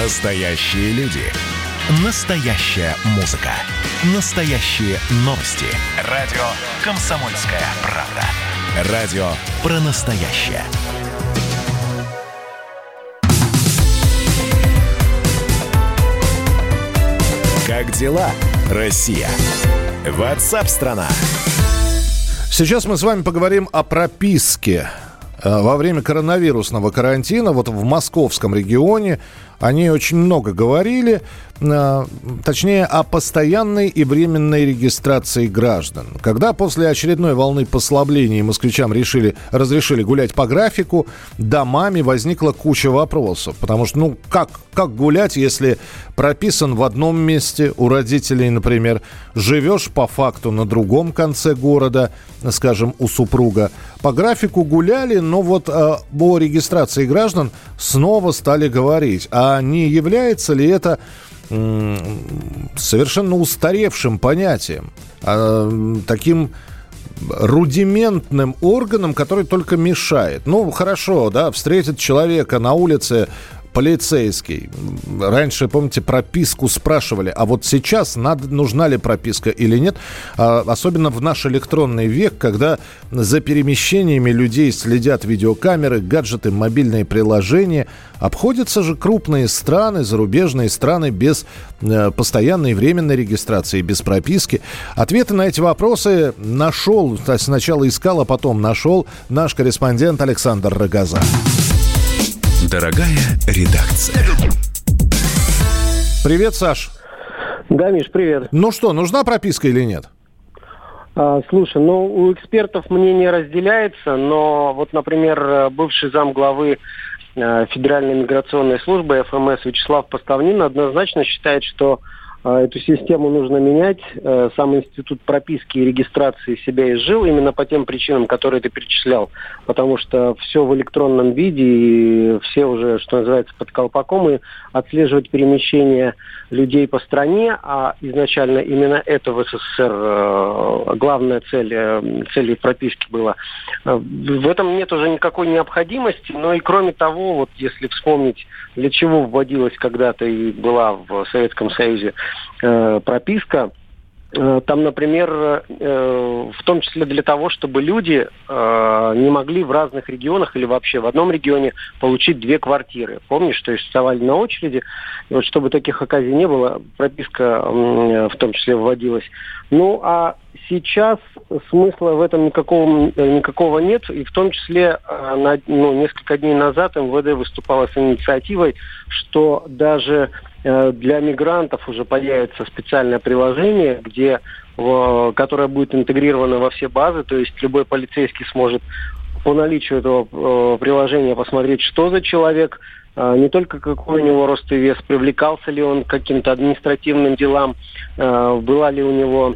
Настоящие люди. Настоящая музыка. Настоящие новости. Радио «Комсомольская правда». Радио про настоящее. Как дела, Россия? Ватсап-страна! Сейчас мы с вами поговорим о прописке. Э, Во время коронавирусного карантина вот в московском регионе они очень много говорили, э, точнее, о постоянной и временной регистрации граждан. Когда после очередной волны послаблений москвичам решили, разрешили гулять по графику, домами возникла куча вопросов. Потому что, ну, как, как гулять, если прописан в одном месте у родителей, например, живешь по факту на другом конце города, скажем, у супруга. По графику гуляли, но вот э, о регистрации граждан снова стали говорить. А не является ли это совершенно устаревшим понятием, а, таким рудиментным органом, который только мешает. Ну, хорошо, да, встретит человека на улице полицейский. Раньше, помните, прописку спрашивали, а вот сейчас надо, нужна ли прописка или нет. А, особенно в наш электронный век, когда за перемещениями людей следят видеокамеры, гаджеты, мобильные приложения. Обходятся же крупные страны, зарубежные страны без э, постоянной временной регистрации, без прописки. Ответы на эти вопросы нашел, сначала искал, а потом нашел наш корреспондент Александр Рогоза. Дорогая редакция. Привет, Саш. Да, Миш, привет. Ну что, нужна прописка или нет? А, слушай, ну у экспертов мнение разделяется, но вот, например, э, бывший зам главы э, Федеральной миграционной службы ФМС Вячеслав Поставнин однозначно считает, что эту систему нужно менять. Э, Сам институт прописки и регистрации себя изжил именно по тем причинам, которые ты перечислял. Потому что все в электронном виде, и все уже, что называется, под колпаком, и отслеживать перемещение людей по стране, а изначально именно это в СССР э, главная цель, э, цель прописки была. В этом нет уже никакой необходимости, но и кроме того, вот если вспомнить, для чего вводилась когда-то и была в Советском Союзе э, прописка, Э, Там, например, э, в том числе для того, чтобы люди не могли в разных регионах или вообще в одном регионе получить две квартиры. Помнишь, то есть вставали на очереди. И вот чтобы таких оказий не было, прописка в том числе вводилась. Ну, а сейчас смысла в этом никакого, никакого нет. И в том числе э, на, ну, несколько дней назад МВД выступала с инициативой, что даже э, для мигрантов уже появится специальное приложение, где, э, которое будет интегрировано во все базы, то есть любой полицейский сможет по наличию этого э, приложения посмотреть, что за человек, э, не только какой у него рост и вес, привлекался ли он к каким-то административным делам, э, была ли у него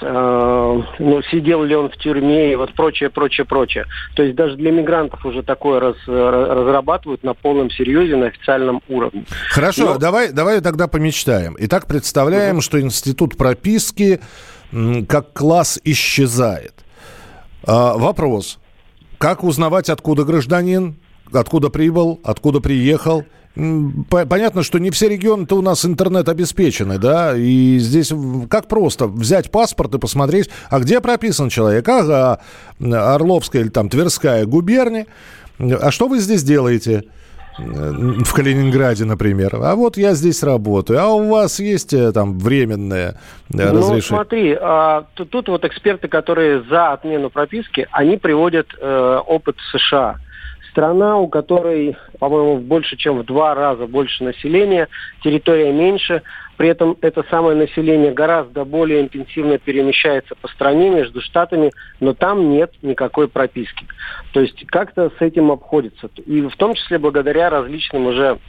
ну, сидел ли он в тюрьме и вот прочее, прочее, прочее. То есть даже для мигрантов уже такое раз, разрабатывают на полном серьезе, на официальном уровне. Хорошо, Но- давай, давай тогда помечтаем. Итак, представляем, что институт прописки как класс исчезает. А, вопрос. Как узнавать, откуда гражданин, откуда прибыл, откуда приехал? Понятно, что не все регионы-то у нас интернет обеспечены, да, и здесь как просто взять паспорт и посмотреть, а где прописан человек? Ага, Орловская или там Тверская губерния. А что вы здесь делаете? В Калининграде, например. А вот я здесь работаю. А у вас есть э, там временное э, Ну, разрешение? смотри, а, тут, тут вот эксперты, которые за отмену прописки, они приводят э, опыт США. Страна, у которой, по-моему, больше, чем в два раза больше населения, территория меньше, при этом это самое население гораздо более интенсивно перемещается по стране между штатами, но там нет никакой прописки. То есть как-то с этим обходится. И в том числе благодаря различным уже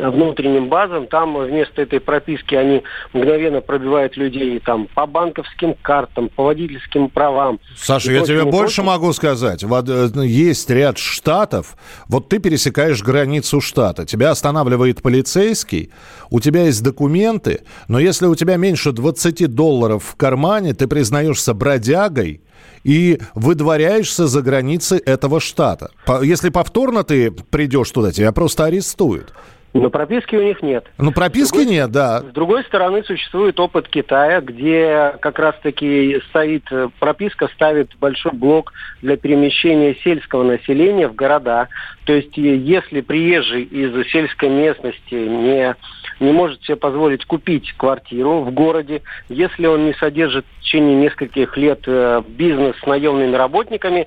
внутренним базам, там вместо этой прописки они мгновенно пробивают людей там по банковским картам, по водительским правам. Саша, И я тебе больше прочим. могу сказать. Э, есть ряд штатов, вот ты пересекаешь границу штата, тебя останавливает полицейский, у тебя есть документы, но если у тебя меньше 20 долларов в кармане, ты признаешься бродягой, и выдворяешься за границы этого штата. Если повторно ты придешь туда, тебя просто арестуют. Но прописки у них нет. Ну, прописки другой, нет, да. С другой стороны, существует опыт Китая, где как раз-таки стоит, э, прописка ставит большой блок для перемещения сельского населения в города. То есть, если приезжий из сельской местности не, не может себе позволить купить квартиру в городе, если он не содержит в течение нескольких лет э, бизнес с наемными работниками,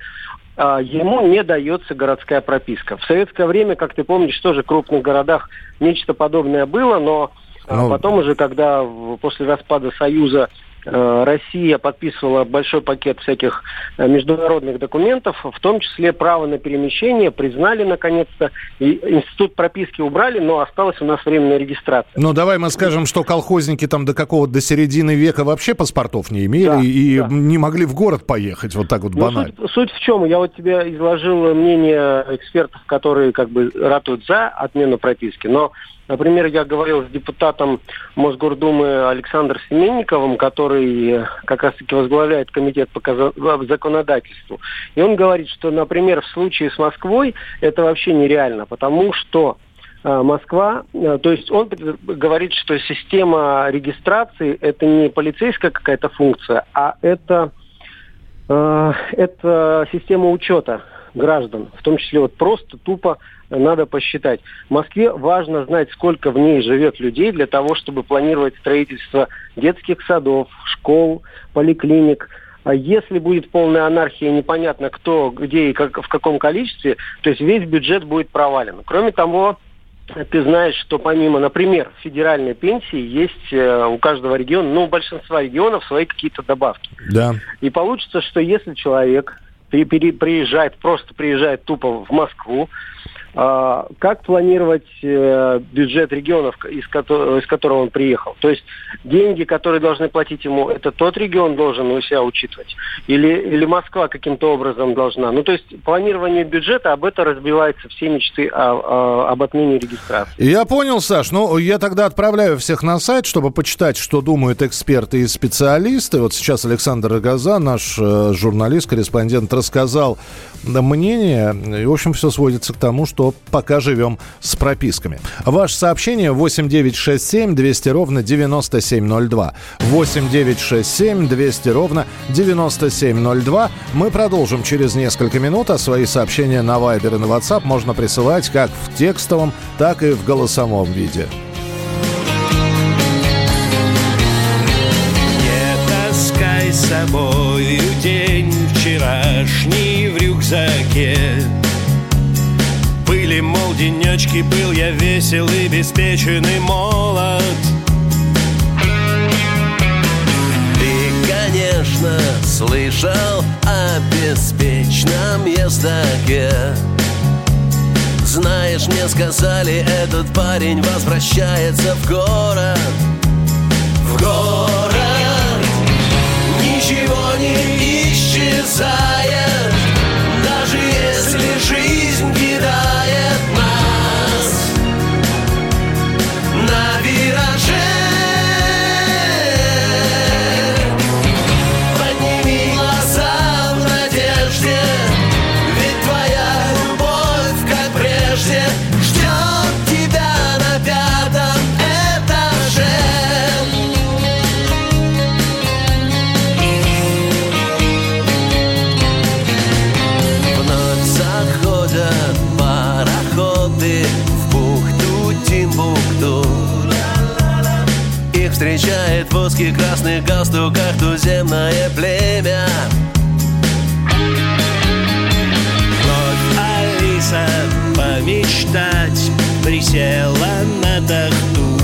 ему не дается городская прописка. В советское время, как ты помнишь, тоже в крупных городах нечто подобное было, но а, ну... потом уже, когда после распада Союза Россия подписывала большой пакет всяких э, международных документов, в том числе право на перемещение, признали наконец-то. Институт прописки убрали, но осталась у нас временная регистрация. Ну, давай мы скажем, что колхозники там до какого-то до середины века вообще паспортов не имели да, и да. не могли в город поехать, вот так вот ну, банально. Суть, суть в чем? Я вот тебе изложил мнение экспертов, которые как бы ратуют за отмену прописки, но Например, я говорил с депутатом Мосгордумы Александром Семенниковым, который э, как раз-таки возглавляет комитет по законодательству. И он говорит, что, например, в случае с Москвой это вообще нереально, потому что э, Москва, э, то есть он говорит, что система регистрации это не полицейская какая-то функция, а это, это система учета граждан, в том числе вот просто тупо надо посчитать. В Москве важно знать, сколько в ней живет людей для того, чтобы планировать строительство детских садов, школ, поликлиник. А если будет полная анархия, непонятно кто, где и как, в каком количестве, то есть весь бюджет будет провален. Кроме того, ты знаешь, что помимо, например, федеральной пенсии, есть э, у каждого региона, ну, у большинства регионов свои какие-то добавки. Да. И получится, что если человек приезжает, просто приезжает тупо в Москву, как планировать э, бюджет регионов, из, которого, из которого он приехал? То есть деньги, которые должны платить ему, это тот регион должен у себя учитывать? Или, или Москва каким-то образом должна? Ну, то есть планирование бюджета, об этом разбиваются все мечты о, о, об отмене регистрации. Я понял, Саш. Ну, я тогда отправляю всех на сайт, чтобы почитать, что думают эксперты и специалисты. Вот сейчас Александр Рогоза, наш э, журналист, корреспондент, рассказал мнение. И, в общем, все сводится к тому, что пока живем с прописками. Ваше сообщение 8967 200 ровно 9702. 8967 200 ровно 9702. Мы продолжим через несколько минут, а свои сообщения на Viber и на WhatsApp можно присылать как в текстовом, так и в голосовом виде. Не таскай с собой день вчерашний в рюкзаке денечки, был я весел и беспечен и молод. Ты, конечно, слышал о беспечном ездаке. Знаешь, мне сказали, этот парень возвращается в город. В город. Ничего не исчезает узких красных галстуках туземное племя. Вновь Алиса помечтать присела на тахту.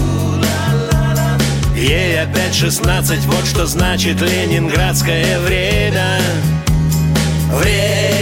Ей опять шестнадцать, вот что значит ленинградское время. Время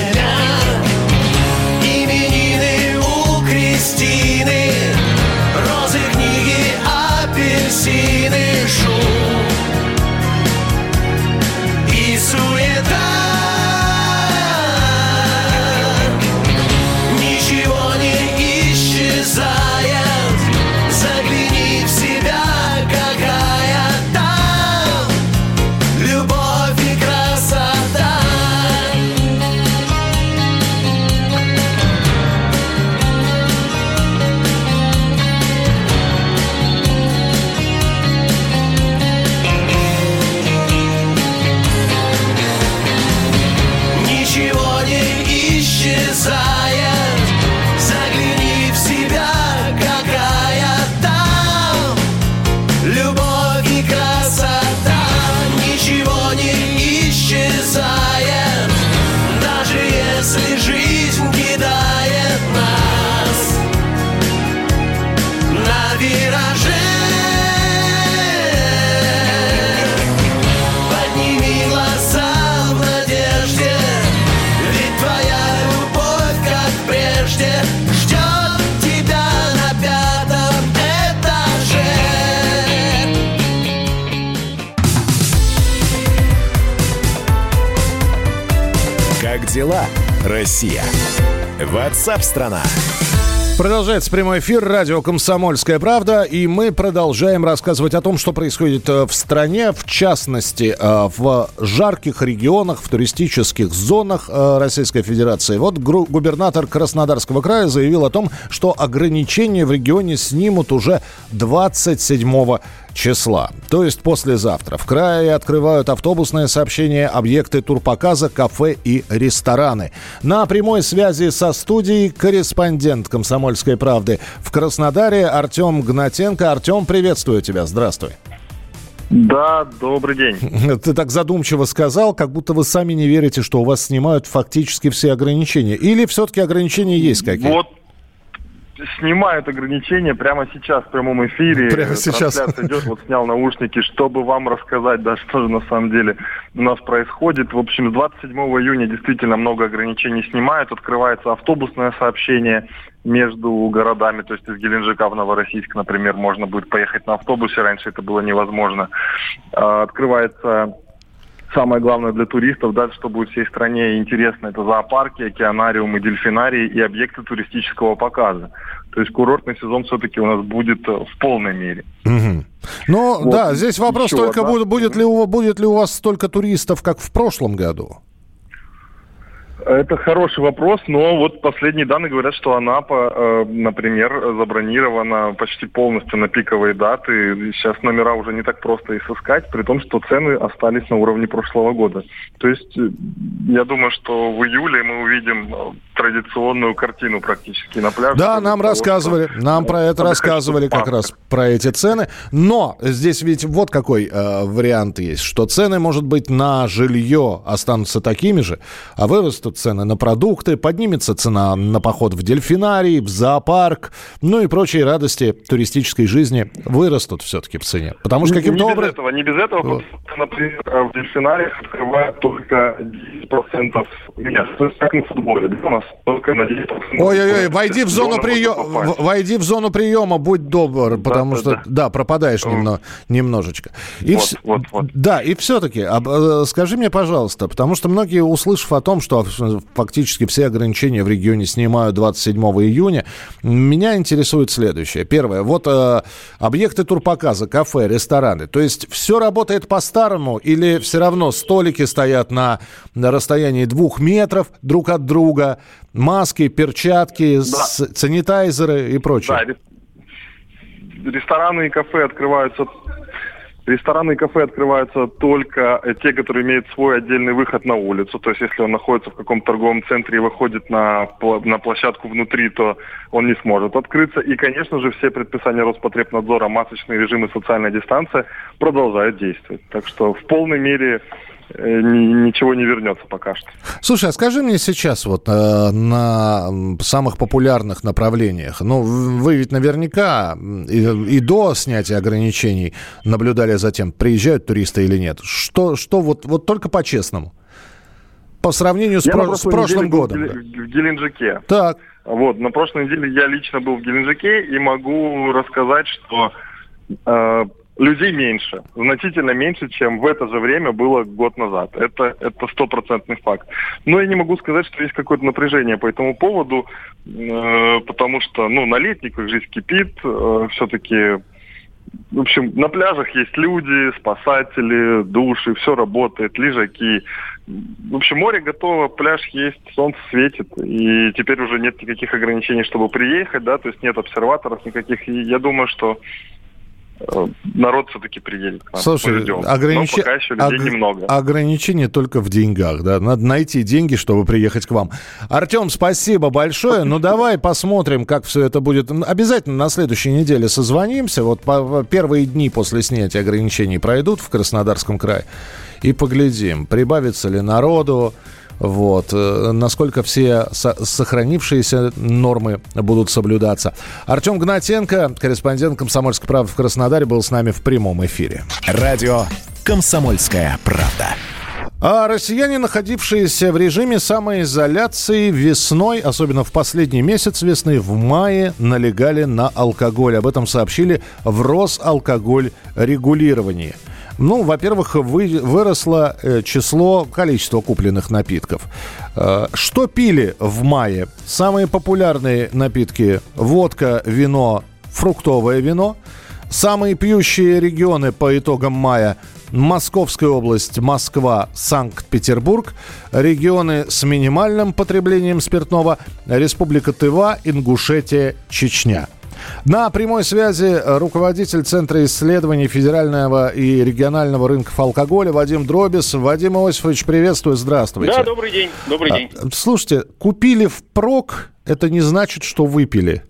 Россия? Ватсап-страна! Продолжается прямой эфир радио «Комсомольская правда», и мы продолжаем рассказывать о том, что происходит э, в стране, в частности, э, в жарких регионах, в туристических зонах э, Российской Федерации. Вот губернатор Краснодарского края заявил о том, что ограничения в регионе снимут уже 27 числа, то есть послезавтра. В крае открывают автобусное сообщение, объекты турпоказа, кафе и рестораны. На прямой связи со студией корреспондент «Комсомольской правды» в Краснодаре Артем Гнатенко. Артем, приветствую тебя. Здравствуй. Да, добрый день. Ты так задумчиво сказал, как будто вы сами не верите, что у вас снимают фактически все ограничения. Или все-таки ограничения есть какие-то? Вот снимают ограничения прямо сейчас в прямом эфире. Прямо сейчас. Трансляция идет, вот снял наушники, чтобы вам рассказать, да, что же на самом деле у нас происходит. В общем, с 27 июня действительно много ограничений снимают. Открывается автобусное сообщение между городами, то есть из Геленджика в Новороссийск, например, можно будет поехать на автобусе, раньше это было невозможно. А, открывается самое главное для туристов, да, что будет всей стране интересно, это зоопарки, океанариумы, дельфинарии и объекты туристического показа. То есть курортный сезон все-таки у нас будет э, в полной мере. Угу. Ну вот. да, здесь вопрос Еще только, одна. будет, ли у, будет ли у вас столько туристов, как в прошлом году? Это хороший вопрос, но вот последние данные говорят, что Анапа, э, например, забронирована почти полностью на пиковые даты. Сейчас номера уже не так просто и сыскать, при том, что цены остались на уровне прошлого года. То есть э, я думаю, что в июле мы увидим э, традиционную картину практически на пляже. Да, нам рассказывали, что... нам про это рассказывали как раз про эти цены. Но здесь ведь вот какой э, вариант есть, что цены, может быть, на жилье останутся такими же, а вырастут цены на продукты, поднимется цена на поход в дельфинарий, в зоопарк, ну и прочие радости туристической жизни вырастут все-таки в цене. Потому что каким-то образом... Без этого, не без этого, вот. например, в дельфинариях открывают только 10% есть как на футболе, да, у нас только на 10%. Ой-ой-ой, войди в зону приема, войди в зону приема, будь добр, потому да, что, да, да пропадаешь немно, немножечко. И вот, вс... вот, вот. Да, и все-таки, э, скажи мне, пожалуйста, потому что многие, услышав о том, что фактически все ограничения в регионе снимают 27 июня, меня интересует следующее. Первое, вот э, объекты турпоказа, кафе, рестораны, то есть все работает по-старому или все равно столики стоят на, на расстоянии двух метров друг от друга, маски, перчатки, да. санитайзеры и прочее. Да, рестораны и кафе открываются Рестораны и кафе открываются только э, те, которые имеют свой отдельный выход на улицу. То есть, если он находится в каком-то торговом центре и выходит на, на площадку внутри, то он не сможет открыться. И, конечно же, все предписания Роспотребнадзора, масочный режим и социальная дистанция продолжают действовать. Так что в полной мере ничего не вернется пока что. Слушай, а скажи мне сейчас вот э, на самых популярных направлениях, ну, вы ведь наверняка и, и до снятия ограничений наблюдали за тем, приезжают туристы или нет. Что, что вот, вот только по-честному? По сравнению с, про, с прошлым годом. В, в Геленджике. Так. Вот, на прошлой неделе я лично был в Геленджике и могу рассказать, что э, людей меньше, значительно меньше, чем в это же время было год назад. Это это стопроцентный факт. Но я не могу сказать, что есть какое-то напряжение по этому поводу, э, потому что, ну, на летниках жизнь кипит, э, все-таки в общем, на пляжах есть люди, спасатели, души, все работает, лежаки. В общем, море готово, пляж есть, солнце светит, и теперь уже нет никаких ограничений, чтобы приехать, да, то есть нет обсерваторов никаких. И я думаю, что народ все-таки приедет к нам. Слушай, огранич... пока еще людей Ог... немного. Ограничения только в деньгах, да? Надо найти деньги, чтобы приехать к вам. Артем, спасибо большое. Ну, давай посмотрим, как все это будет. Обязательно на следующей неделе созвонимся. Вот первые дни после снятия ограничений пройдут в Краснодарском крае. И поглядим, прибавится ли народу, вот. Э, насколько все сохранившиеся нормы будут соблюдаться. Артем Гнатенко, корреспондент «Комсомольской правды» в Краснодаре, был с нами в прямом эфире. Радио «Комсомольская правда». А россияне, находившиеся в режиме самоизоляции весной, особенно в последний месяц весны, в мае, налегали на алкоголь. Об этом сообщили в Росалкоголь регулировании. Ну, во-первых, вы, выросло э, число, количество купленных напитков. Э, что пили в мае? Самые популярные напитки – водка, вино, фруктовое вино. Самые пьющие регионы по итогам мая – Московская область, Москва, Санкт-Петербург. Регионы с минимальным потреблением спиртного. Республика Тыва, Ингушетия, Чечня. На прямой связи руководитель Центра исследований федерального и регионального рынков алкоголя Вадим Дробис. Вадим Иосифович, приветствую, здравствуйте. Да, добрый день, добрый день. А, слушайте, купили впрок, это не значит, что выпили.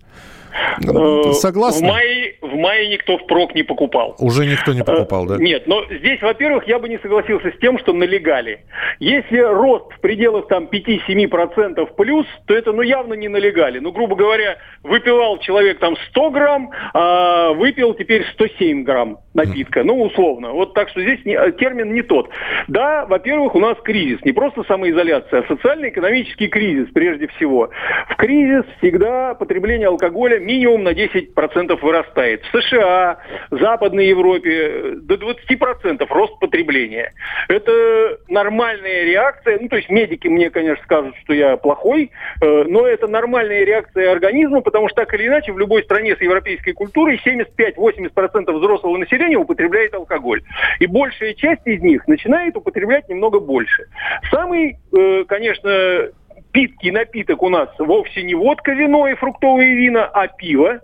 Э, Согласны? В мае, в мае никто впрок не покупал. Уже никто не покупал, да? Э, нет, но здесь, во-первых, я бы не согласился с тем, что налегали. Если рост в пределах там 5-7% плюс, то это ну явно не налегали. Ну, грубо говоря, выпивал человек там 100 грамм, а выпил теперь 107 грамм напитка. Ну, условно. Вот так что здесь не, термин не тот. Да, во-первых, у нас кризис. Не просто самоизоляция, а социально-экономический кризис прежде всего. В кризис всегда потребление алкоголя минимум на 10% вырастает. В США, Западной Европе до 20% рост потребления. Это нормальная реакция. Ну, то есть медики мне, конечно, скажут, что я плохой, э, но это нормальная реакция организма, потому что так или иначе в любой стране с европейской культурой 75-80% взрослого населения употребляет алкоголь. И большая часть из них начинает употреблять немного больше. Самый, э, конечно, питкий напиток у нас вовсе не водка, вино и фруктовые вина, а пиво.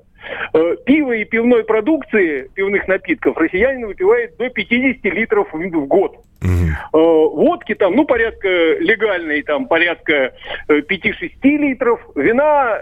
Э, пиво и пивной продукции, пивных напитков, россияне выпивают до 50 литров в год. Угу. Водки там, ну, порядка легальной, там, порядка 5-6 э, литров, вина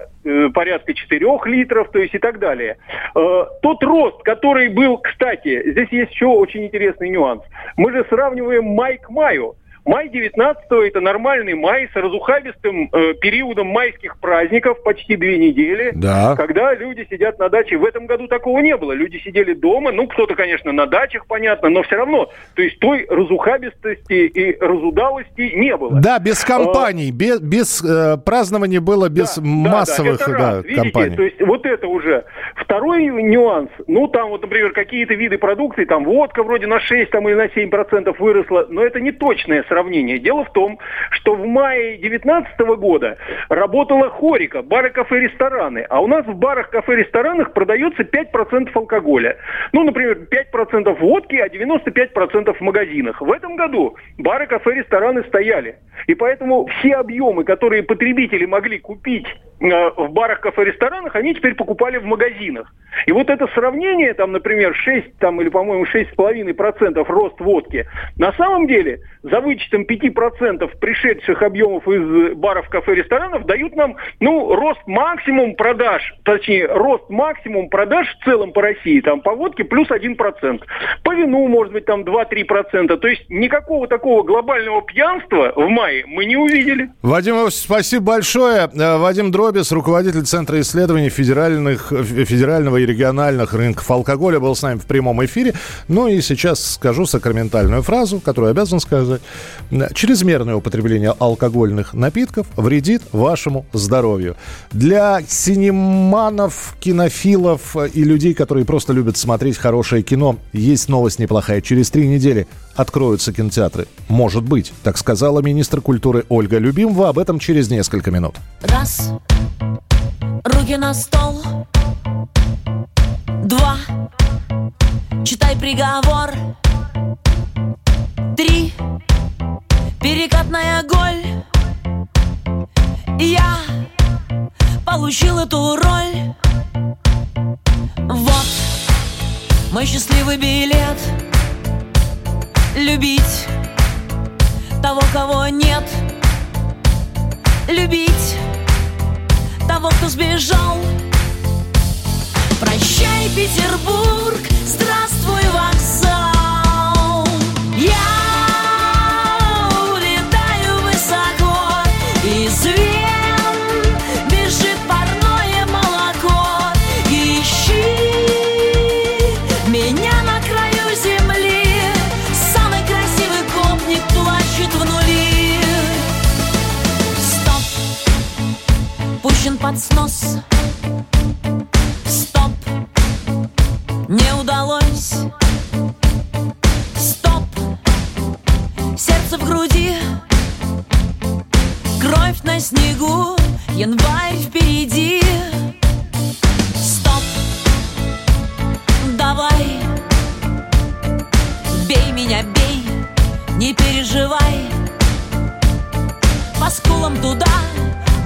порядка 4 литров, то есть и так далее. Тот рост, который был, кстати, здесь есть еще очень интересный нюанс. Мы же сравниваем май к маю. Май 19 это нормальный май с разухабистым э, периодом майских праздников, почти две недели, да. когда люди сидят на даче. В этом году такого не было. Люди сидели дома, ну, кто-то, конечно, на дачах, понятно, но все равно. То есть той разухабистости и разудалости не было. Да, без а, компаний, а, без, без э, празднования было, без да, массовых да, да, да, Видите, компаний. То есть вот это уже. Второй нюанс, ну, там вот, например, какие-то виды продукции, там водка вроде на 6 там, или на 7 процентов выросла, но это не точное сравнение. Дело в том, что в мае 2019 года работала хорика, бары, кафе, рестораны. А у нас в барах, кафе, ресторанах продается 5% алкоголя. Ну, например, 5% водки, а 95% в магазинах. В этом году бары, кафе, рестораны стояли. И поэтому все объемы, которые потребители могли купить э, в барах, кафе, ресторанах, они теперь покупали в магазинах. И вот это сравнение, там, например, 6 там, или, по-моему, 6,5% рост водки, на самом деле, за вычетом 5% пришедших объемов из баров, кафе, ресторанов, дают нам, ну, рост максимум продаж, точнее, рост максимум продаж в целом по России, там, по водке плюс 1%. По вину, может быть, там 2-3%. То есть никакого такого глобального пьянства в мае мы не увидели. Вадим, спасибо большое. Э, Вадим Дробис, руководитель Центра исследований федеральных, федерального и региональных рынков алкоголя, был с нами в прямом эфире. Ну и сейчас скажу сакраментальную фразу, которую обязан сказать. Чрезмерное употребление алкогольных напитков вредит вашему здоровью. Для синеманов, кинофилов и людей, которые просто любят смотреть хорошее кино, есть новость неплохая. Через три недели откроются кинотеатры. Может быть, так сказала министр культуры Ольга Любимова. Об этом через несколько минут. Раз, руки на стол. Два, читай приговор. Три, перекатная голь. Я получил эту роль. Вот мой счастливый билет. Любить того, кого нет. Любить того, кто сбежал. Прощай, Петербург, здравствуй, вокзал.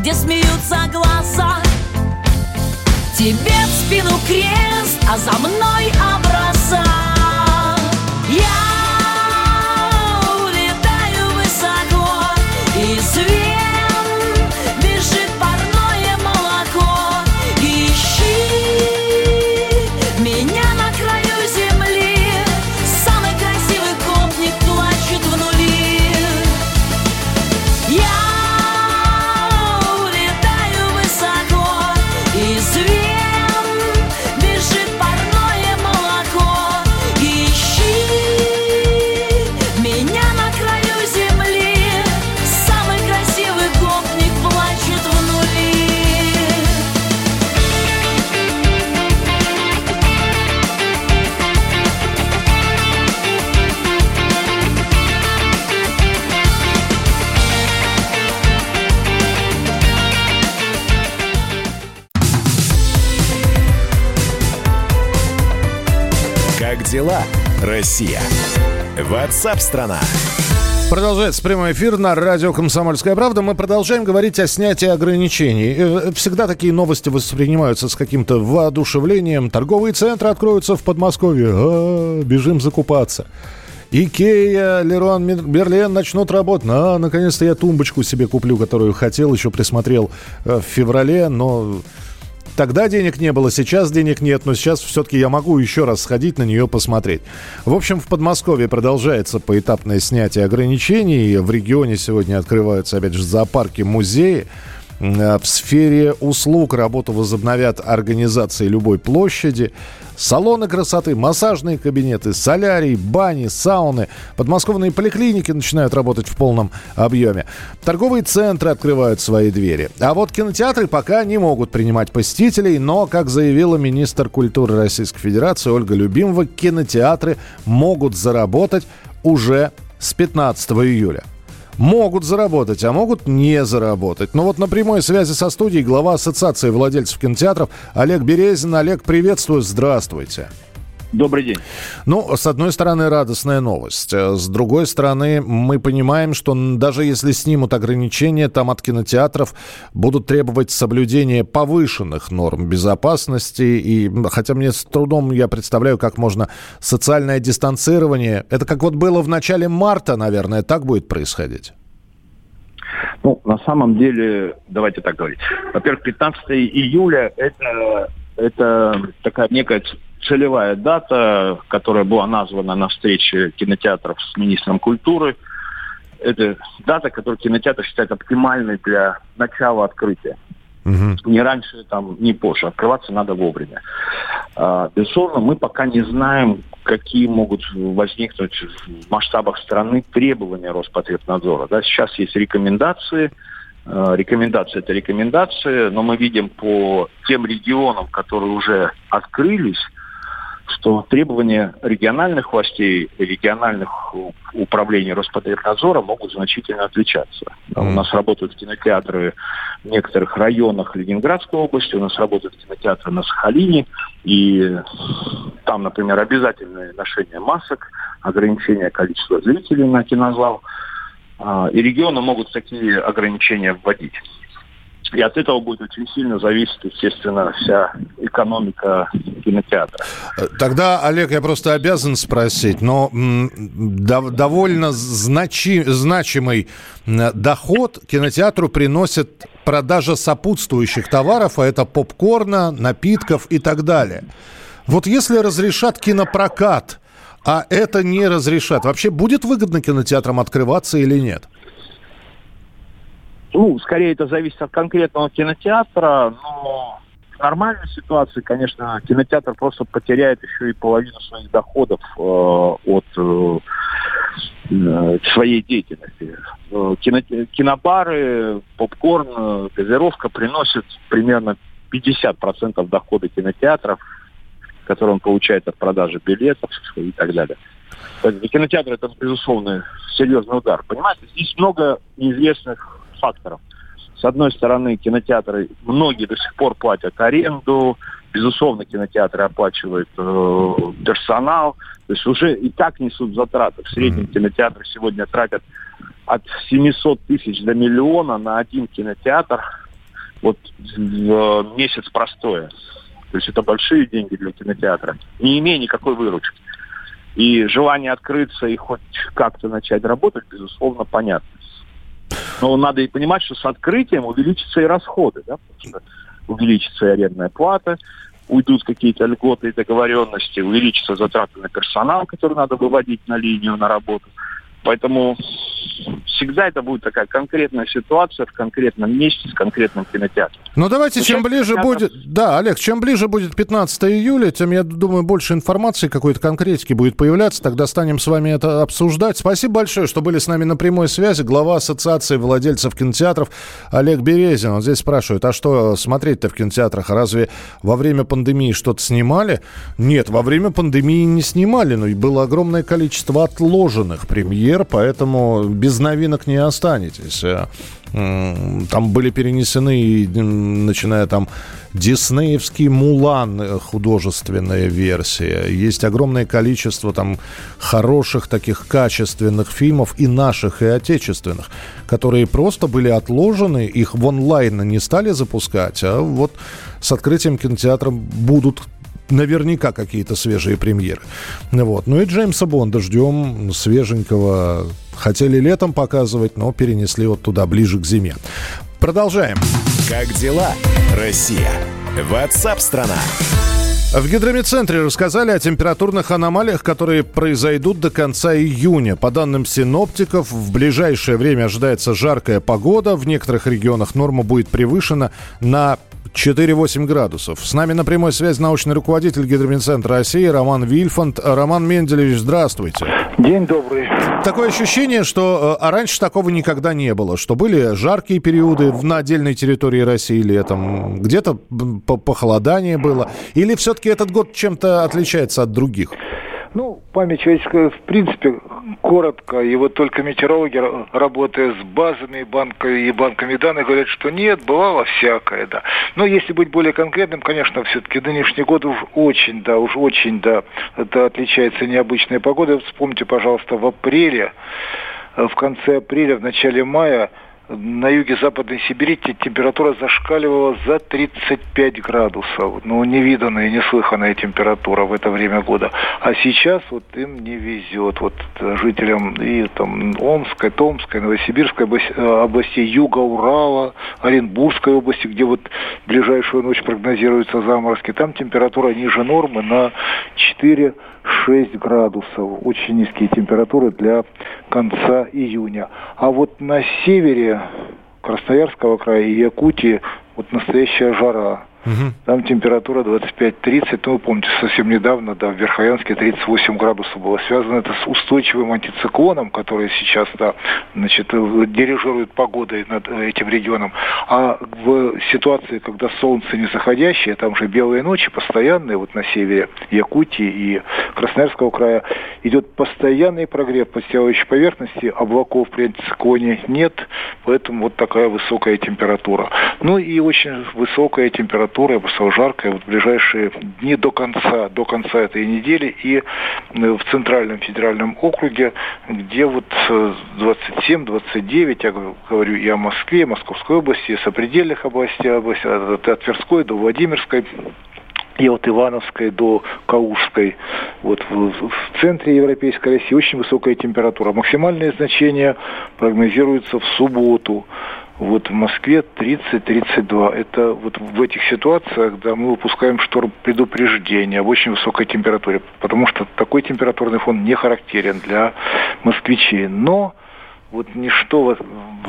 Где смеются глаза. Тебе в спину крест, а за мной образа Россия? Ватсап-страна! Продолжается прямой эфир на радио «Комсомольская правда». Мы продолжаем говорить о снятии ограничений. Э, Всегда такие новости воспринимаются с каким-то воодушевлением. Торговые центры откроются в Подмосковье. А, бежим закупаться. Икея, Леруан Берлен начнут работать. А, наконец-то я тумбочку себе куплю, которую хотел, еще присмотрел э, в феврале, но Тогда денег не было, сейчас денег нет, но сейчас все-таки я могу еще раз сходить на нее посмотреть. В общем, в Подмосковье продолжается поэтапное снятие ограничений. В регионе сегодня открываются, опять же, зоопарки, музеи. Э, В сфере услуг работу возобновят организации любой площади. Салоны красоты, массажные кабинеты, солярий, бани, сауны. Подмосковные поликлиники начинают работать в полном объеме. Торговые центры открывают свои двери. А вот кинотеатры пока не могут принимать посетителей, но, как заявила министр культуры Российской Федерации Ольга Любимова, кинотеатры могут заработать уже с 15 июля могут заработать, а могут не заработать. Но вот на прямой связи со студией глава Ассоциации владельцев кинотеатров Олег Березин. Олег, приветствую, здравствуйте. Добрый день. Ну, с одной стороны, радостная новость. Э, С другой стороны, мы понимаем, что даже если снимут ограничения, там от кинотеатров будут требовать соблюдения повышенных норм безопасности. И хотя мне с трудом я представляю, как можно социальное дистанцирование. Это как вот было в начале марта, наверное, так будет происходить. Ну, на самом деле, давайте так говорить. Во-первых, 15 июля это, это такая некая целевая дата, которая была названа на встрече кинотеатров с министром культуры. Это дата, которую кинотеатр считает оптимальной для начала открытия. Не раньше, там, не позже. Открываться надо вовремя. А, Безусловно, мы пока не знаем, какие могут возникнуть в масштабах страны требования Роспотребнадзора. Да, сейчас есть рекомендации. Э, Рекомендации – это рекомендации, но мы видим по тем регионам, которые уже открылись, что требования региональных властей, региональных управлений Роспотребнадзора могут значительно отличаться. Да, У нас работают кинотеатры в некоторых районах Ленинградской области, у нас работают кинотеатры на Сахалине, и там, например, обязательное ношение масок, ограничение количества зрителей на кинозал, А, и регионы могут такие ограничения вводить. И от этого будет очень сильно зависеть, естественно, вся экономика кинотеатра. Э, Тогда, Олег, я просто обязан спросить, но дов- довольно значи- значимый м, доход кинотеатру приносит продажа сопутствующих товаров, а это попкорна, напитков и так далее. Вот если разрешат кинопрокат, а это не разрешат, вообще будет выгодно кинотеатрам открываться или нет? Ну, скорее это зависит от конкретного кинотеатра, но в нормальной ситуации, конечно, кинотеатр просто потеряет еще и половину своих доходов э, от э, э, своей деятельности. Э, кино- кинобары, попкорн, э, газировка приносят примерно 50% дохода кинотеатров, которые он получает от продажи билетов и так далее. Для это, безусловно, серьезный удар. Понимаете, здесь много неизвестных факторов. С одной стороны, кинотеатры, многие до сих пор платят аренду, безусловно, кинотеатры оплачивают э, персонал, то есть уже и так несут затраты. В среднем кинотеатры сегодня тратят от 700 тысяч до миллиона на один кинотеатр вот в месяц простое. То есть это большие деньги для кинотеатра, не имея никакой выручки. И желание открыться и хоть как-то начать работать, безусловно, понятно. Но надо и понимать, что с открытием увеличатся и расходы, да, потому что увеличится и арендная плата, уйдут какие-то льготы и договоренности, увеличатся затраты на персонал, который надо выводить на линию, на работу. Поэтому всегда это будет такая конкретная ситуация в конкретном месте с конкретным кинотеатром. Ну давайте, Но чем ближе кинотеатр... будет... Да, Олег, чем ближе будет 15 июля, тем, я думаю, больше информации, какой-то конкретики будет появляться. Тогда станем с вами это обсуждать. Спасибо большое, что были с нами на прямой связи. Глава Ассоциации владельцев кинотеатров Олег Березин. Он здесь спрашивает, а что смотреть-то в кинотеатрах? Разве во время пандемии что-то снимали? Нет, во время пандемии не снимали, но было огромное количество отложенных премьер, поэтому без новинок не останетесь. Э, там были перенесены, начиная там Диснеевский Мулан, э, художественная версия. Есть огромное количество там хороших таких качественных фильмов и наших, и отечественных, которые просто были отложены, их в онлайн не стали запускать, а вот с открытием кинотеатра будут наверняка какие-то свежие премьеры. Вот. Ну и Джеймса Бонда ждем свеженького. Хотели летом показывать, но перенесли вот туда, ближе к зиме. Продолжаем. Как дела, Россия? Ватсап-страна! В гидромедцентре рассказали о температурных аномалиях, которые произойдут до конца июня. По данным синоптиков, в ближайшее время ожидается жаркая погода. В некоторых регионах норма будет превышена на 4-8 градусов. С нами на прямой связи научный руководитель Гидромедцентра России Роман Вильфанд. Роман Менделевич, здравствуйте. День добрый. Такое ощущение, что э, а раньше такого никогда не было, что были жаркие периоды на отдельной территории России летом, где-то похолодание было, или все-таки этот год чем-то отличается от других? Ну, память человеческая, в принципе, коротко, и вот только метеорологи, работая с базами банками и банками данных, говорят, что нет, бывало всякое, да. Но если быть более конкретным, конечно, все-таки нынешний год уж очень, да, уж очень, да, это отличается необычной погодой. Вспомните, пожалуйста, в апреле, в конце апреля, в начале мая на юге Западной Сибири температура зашкаливала за 35 градусов. Ну, невиданная, неслыханная температура в это время года. А сейчас вот им не везет. Вот жителям и там Омской, Томской, Новосибирской э, области Юга Урала, Оренбургской области, где вот ближайшую ночь прогнозируются заморозки, там температура ниже нормы на 4 6 градусов. Очень низкие температуры для конца июня. А вот на севере Красноярского края и Якутии вот настоящая жара. Угу. Там температура 25-30, ну, вы помните, совсем недавно, да, в Верхоянске 38 градусов было связано это с устойчивым антициклоном, который сейчас, да, значит, дирижирует погодой над этим регионом. А в ситуации, когда солнце не заходящее, там же белые ночи постоянные, вот на севере Якутии и Красноярского края, идет постоянный прогрев подстилающей поверхности, облаков при антициклоне нет, поэтому вот такая высокая температура. Ну и очень высокая температура температура, жаркая вот в ближайшие дни до конца, до конца этой недели и э, в Центральном федеральном округе, где вот 27-29, я говорю и о Москве, Московской области, и сопредельных областей, области, от, Тверской до Владимирской, и от Ивановской до Калужской, вот в, в центре Европейской России очень высокая температура. Максимальные значения прогнозируются в субботу вот в Москве 30-32. Это вот в этих ситуациях, да, мы выпускаем шторм предупреждения об очень высокой температуре, потому что такой температурный фон не характерен для москвичей. Но вот ничто вот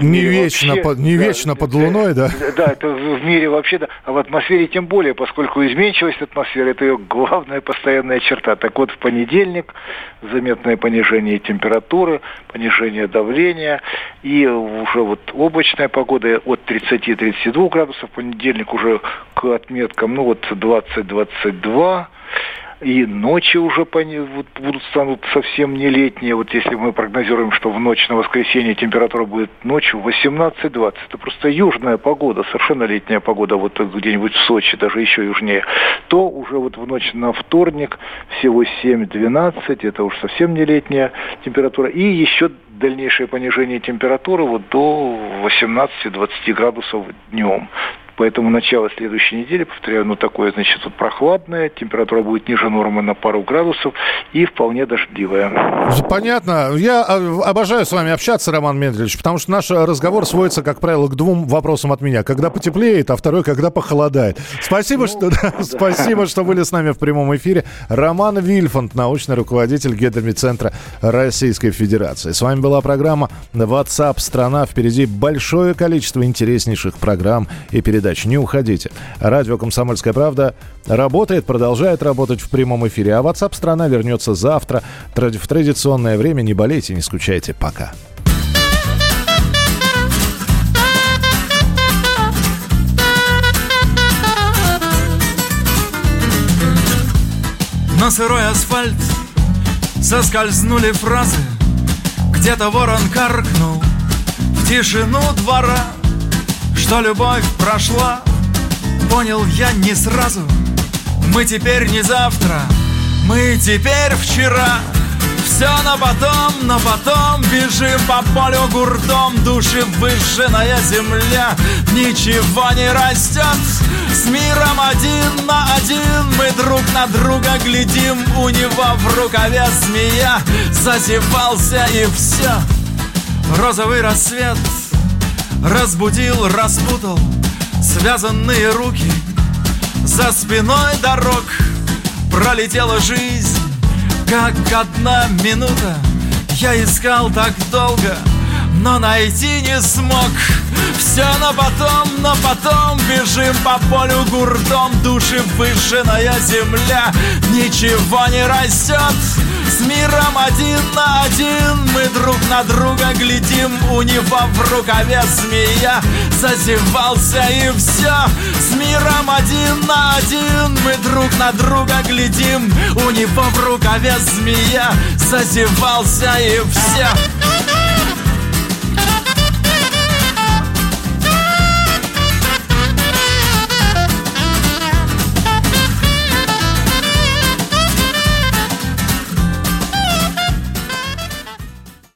не вечно, вообще, под, не да, вечно под луной, да? Да, это в мире вообще, да, а в атмосфере тем более, поскольку изменчивость атмосферы – это ее главная постоянная черта. Так вот, в понедельник заметное понижение температуры, понижение давления, и уже вот облачная погода от 30-32 градусов, в понедельник уже к отметкам, ну вот 20-22, и ночи уже будут станут совсем не летние. Вот если мы прогнозируем, что в ночь на воскресенье температура будет ночью 18-20. Это просто южная погода, совершенно летняя погода, вот где-нибудь в Сочи, даже еще южнее. То уже вот в ночь на вторник всего 7-12, это уж совсем не летняя температура. И еще дальнейшее понижение температуры вот до 18-20 градусов днем. Поэтому начало следующей недели, повторяю, ну такое, значит, вот прохладное, температура будет ниже нормы на пару градусов и вполне дождливая. Понятно. Я э, обожаю с вами общаться, Роман Медведевич, потому что наш разговор сводится, как правило, к двум вопросам от меня. Когда потеплеет, а второй, когда похолодает. Спасибо, Ну, что, да, да. спасибо, что были с нами в прямом эфире. Роман Вильфанд, научный руководитель Гидромедцентра Российской Федерации. С вами была программа WhatsApp страна. Впереди большое количество интереснейших программ и передач. Не уходите. Радио «Комсомольская правда» работает, продолжает работать в прямом эфире. А WhatsApp страна вернется завтра в традиционное время. Не болейте, не скучайте. Пока. На сырой асфальт соскользнули фразы Где-то ворон каркнул в тишину двора Что любовь прошла, понял я не сразу. Мы теперь не завтра, мы теперь вчера. Все на потом, на потом Бежим по полю гуртом. Души выжженная земля Ничего не растет С миром один на один Мы друг на друга глядим. У него в рукаве змея Зазевался и все Розовый рассвет Разбудил, распутал Связанные руки. За спиной дорог Пролетела жизнь как одна минута. Я искал так долго, но найти не смог. Все на потом, на потом Бежим по полю гуртом. Души выжженная земля Ничего не растет С миром один на один Мы друг на друга глядим. У него в рукаве змея Зазевался и все С миром один на один Мы друг на друга глядим. У него в рукаве змея Зазевался и все